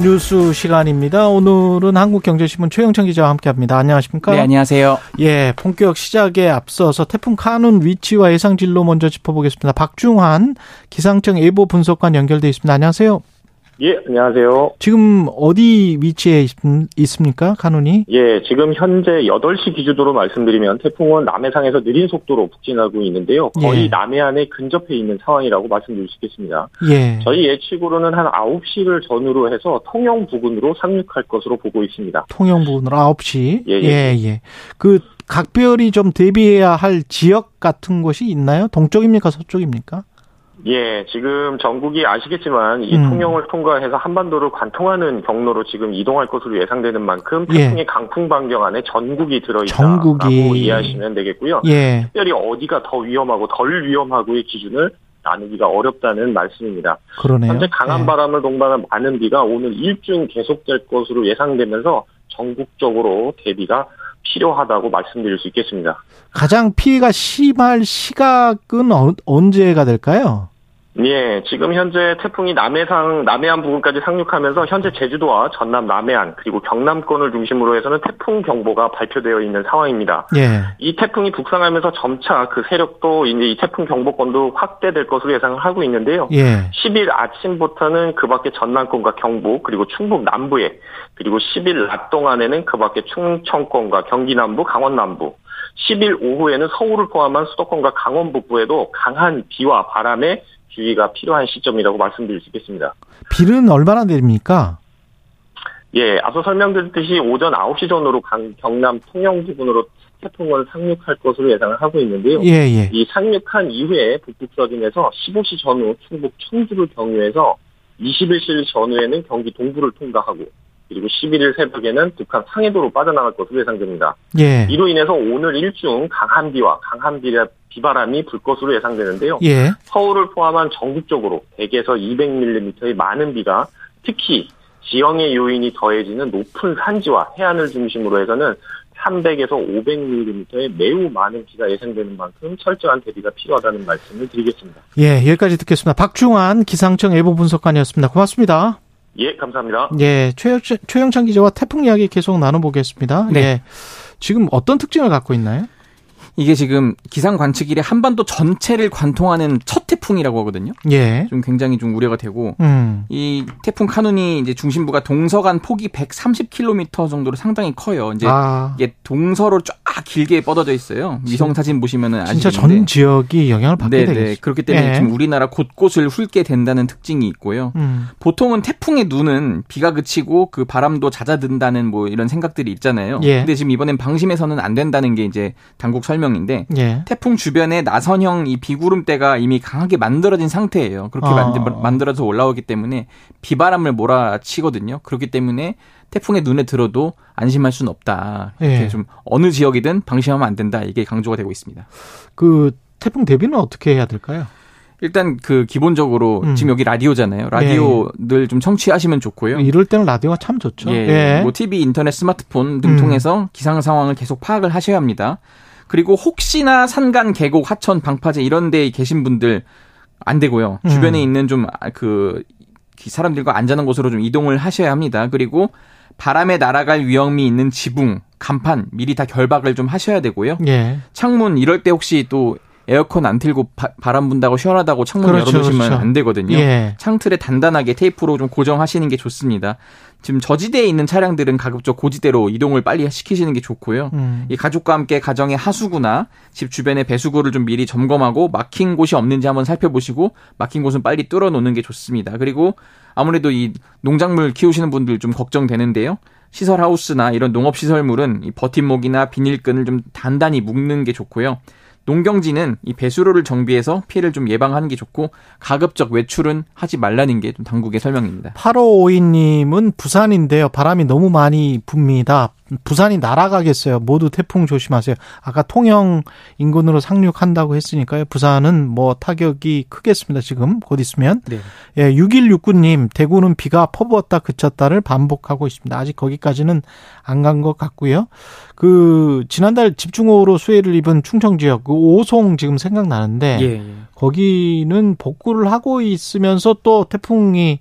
뉴스 시간입니다. 오늘은 한국경제신문 최영찬 기자와 함께합니다. 안녕하십니까? 네, 안녕하세요. 예, 본격 시작에 앞서서 태풍 카눈 위치와 예상 진로 먼저 짚어보겠습니다. 박중환 기상청 예보 분석관 연결돼 있습니다. 안녕하세요. 예, 안녕하세요. 지금 어디 위치에 있, 습니까 카눈이? 예, 지금 현재 8시 기준으로 말씀드리면 태풍은 남해상에서 느린 속도로 북진하고 있는데요. 거의 예. 남해안에 근접해 있는 상황이라고 말씀드릴 수 있겠습니다. 예. 저희 예측으로는 한 9시를 전후로 해서 통영 부근으로 상륙할 것으로 보고 있습니다. 통영 부근으로 9시. 예, 예. 예, 예. 그 각별히 좀 대비해야 할 지역 같은 곳이 있나요? 동쪽입니까? 서쪽입니까? 예, 지금 전국이 아시겠지만 이 음. 통영을 통과해서 한반도를 관통하는 경로로 지금 이동할 것으로 예상되는 만큼 예. 태풍의 강풍 반경 안에 전국이 들어있다라고 전국이. 이해하시면 되겠고요. 예. 특별히 어디가 더 위험하고 덜 위험하고의 기준을 나누기가 어렵다는 말씀입니다. 그러네요. 현재 강한 예. 바람을 동반한 많은 비가 오늘 일주일 계속될 것으로 예상되면서 전국적으로 대비가 필요하다고 말씀드릴 수 있겠습니다. 가장 피해가 심할 시각은 어, 언제가 될까요? 예, 지금 현재 태풍이 남해상, 남해안 부근까지 상륙하면서 현재 제주도와 전남 남해안 그리고 경남권을 중심으로 해서는 태풍 경보가 발표되어 있는 상황입니다. 예. 이 태풍이 북상하면서 점차 그 세력도 이제 이 태풍 경보권도 확대될 것으로 예상을 하고 있는데요. 예. 10일 아침부터는 그 밖에 전남권과 경북 그리고 충북 남부에 그리고 10일 낮 동안에는 그 밖에 충청권과 경기 남부, 강원 남부 10일 오후에는 서울을 포함한 수도권과 강원 북부에도 강한 비와 바람에 주의가 필요한 시점이라고 말씀드릴 수 있겠습니다. 비는 얼마나 내립니까? 예, 앞서 설명드렸듯이 오전 9시 전후로 강- 경남 통영 부근으로 태풍은 상륙할 것으로 예상을 하고 있는데요. 예, 예. 이 상륙한 이후에 북북서진에서 15시 전후 충북 청주를 경유해서 21시 전후에는 경기 동부를 통과하고 그리고 11일 새벽에는 북한 상해도로 빠져나갈 것으로 예상됩니다. 예. 이로 인해서 오늘 일중 강한 비와 강한 비- 비바람이 불 것으로 예상되는데요. 예. 서울을 포함한 전국적으로 100에서 200mm의 많은 비가 특히 지형의 요인이 더해지는 높은 산지와 해안을 중심으로 해서는 300에서 500mm의 매우 많은 비가 예상되는 만큼 철저한 대비가 필요하다는 말씀을 드리겠습니다. 예, 여기까지 듣겠습니다. 박중환 기상청 예보 분석관이었습니다. 고맙습니다. 예, 감사합니다. 예, 최, 최영찬 기자와 태풍 이야기 계속 나눠보겠습니다. 네. 예. 지금 어떤 특징을 갖고 있나요? 이게 지금 기상 관측 일에 한반도 전체를 관통하는 첫 태풍이라고 하거든요. 예. 좀 굉장히 좀 우려가 되고 음. 이 태풍 카눈이 이제 중심부가 동서간 폭이 130km 정도로 상당히 커요. 이제 아, 이게 동서로 쫙 길게 뻗어져 있어요. 위성 사진 보시면은 진짜. 전 지역이 영향을 받게 네, 네. 되겠죠. 그렇기 때문에 예. 지금 우리나라 곳곳을 훑게 된다는 특징이 있고요. 음. 보통은 태풍의 눈은 비가 그치고 그 바람도 잦아든다는 뭐 이런 생각들이 있잖아요. 예. 근데 지금 이번엔 방심해서는 안 된다는 게 이제 당국 설명인데 예. 태풍 주변에 나선형 이 비구름대가 이미 강하게 만들어진 상태예요. 그렇게 아. 만들, 만들어서 올라오기 때문에 비바람을 몰아치거든요. 그렇기 때문에 태풍의 눈에 들어도 안심할 수는 없다. 이렇게 예. 좀 어느 지역이든 방심하면 안 된다. 이게 강조가 되고 있습니다. 그 태풍 대비는 어떻게 해야 될까요? 일단 그 기본적으로 음. 지금 여기 라디오잖아요. 라디오들 좀 청취하시면 좋고요. 이럴 때는 라디오가 참 좋죠. 예, 뭐 TV, 인터넷, 스마트폰 등 음. 통해서 기상 상황을 계속 파악을 하셔야 합니다. 그리고 혹시나 산간, 계곡, 하천, 방파제 이런 데에 계신 분들 안 되고요. 음. 주변에 있는 좀 그 사람들과 안전한 곳으로 좀 이동을 하셔야 합니다. 그리고 바람에 날아갈 위험이 있는 지붕, 간판 미리 다 결박을 좀 하셔야 되고요. 예. 창문 이럴 때 혹시 또 에어컨 안 틀고 바, 람 분다고 시원하다고 창문 그렇죠, 열어놓으시면 그렇죠. 안 되거든요. 예. 창틀에 단단하게 테이프로 좀 고정하시는 게 좋습니다. 지금 저지대에 있는 차량들은 가급적 고지대로 이동을 빨리 시키시는 게 좋고요. 음. 이 가족과 함께 가정의 하수구나 집 주변의 배수구를 좀 미리 점검하고 막힌 곳이 없는지 한번 살펴보시고 막힌 곳은 빨리 뚫어 놓는 게 좋습니다. 그리고 아무래도 이 농작물 키우시는 분들 좀 걱정되는데요. 시설 하우스나 이런 농업 시설물은 이 버팀목이나 비닐끈을 좀 단단히 묶는 게 좋고요. 농경지는 이 배수로를 정비해서 피해를 좀 예방하는 게 좋고 가급적 외출은 하지 말라는 게 좀 당국의 설명입니다. 8552님은 부산인데요. 바람이 너무 많이 붑니다. 부산이 날아가겠어요. 모두 태풍 조심하세요. 아까 통영 인근으로 상륙한다고 했으니까요. 부산은 뭐 타격이 크겠습니다. 지금 곧 있으면. 네. 예, 6169님, 대구는 비가 퍼부었다 그쳤다를 반복하고 있습니다. 아직 거기까지는 안 간 것 같고요. 그, 지난달 집중호우로 수해를 입은 충청 지역, 그 오송 지금 생각나는데, 예, 예. 거기는 복구를 하고 있으면서 또 태풍이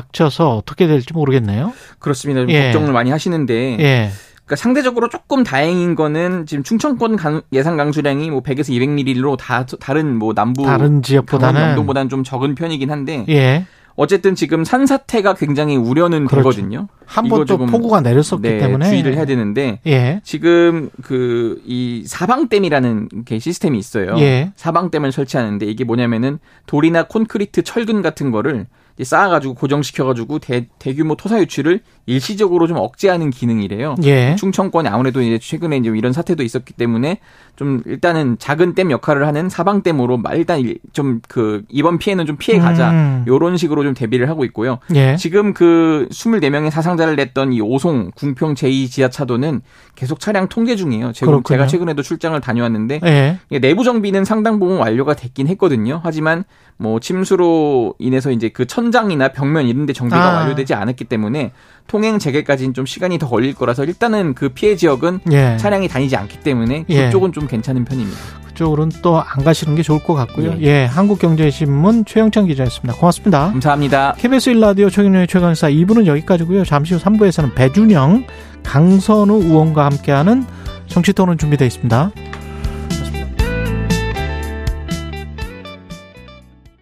닥쳐서 어떻게 될지 모르겠네요. 그렇습니다. 좀 예. 걱정을 많이 하시는데 예. 그러니까 상대적으로 조금 다행인 거는 지금 충청권 강- 예상 강수량이 뭐 100에서 200mm로 다 다른 뭐 남부 다른 지역보다는 강원남도보다는 좀 적은 편이긴 한데 예. 어쨌든 지금 산사태가 굉장히 우려는 그렇죠. 되거든요. 한 번 또 폭우가 내렸었기 네, 때문에 주의를 해야 되는데 예. 지금 그 이 사방댐이라는 게 시스템이 있어요. 예. 사방댐을 설치하는데 이게 뭐냐면은 돌이나 콘크리트, 철근 같은 거를 쌓아가지고 고정시켜가지고 대, 대규모 토사 유출을 일시적으로 좀 억제하는 기능이래요. 예. 충청권이 아무래도 이제 최근에 이제 이런 사태도 있었기 때문에 좀 일단은 작은 댐 역할을 하는 사방댐으로 마- 일단 좀 그 이번 피해는 좀 피해 가자 음. 요런 식으로 좀 대비를 하고 있고요. 예. 지금 그 24명의 사상자를 냈던 이 오송 궁평 제2 지하차도는 계속 차량 통제 중이에요. 제가. 제가 최근에도 출장을 다녀왔는데 예. 내부 정비는 상당 부분 완료가 됐긴 했거든요. 하지만 뭐 침수로 인해서 이제 그천 장이나 벽면 이런 데 정비가 아. 완료되지 않았기 때문에 통행 재개까지는 좀 시간이 더 걸릴 거라서 일단은 그 피해 지역은 예. 차량이 다니지 않기 때문에 예. 그쪽은 좀 괜찮은 편입니다. 그쪽으로는 또 안 가시는 게 좋을 것 같고요. 예. 예. 한국경제신문 최영찬 기자였습니다. 고맙습니다. 감사합니다. KBS 1라디오 최경영의 최강사 2부는 여기까지고요. 잠시 후 3부에서는 배준영, 강선우 의원과 함께하는 정치토론 준비되어 있습니다.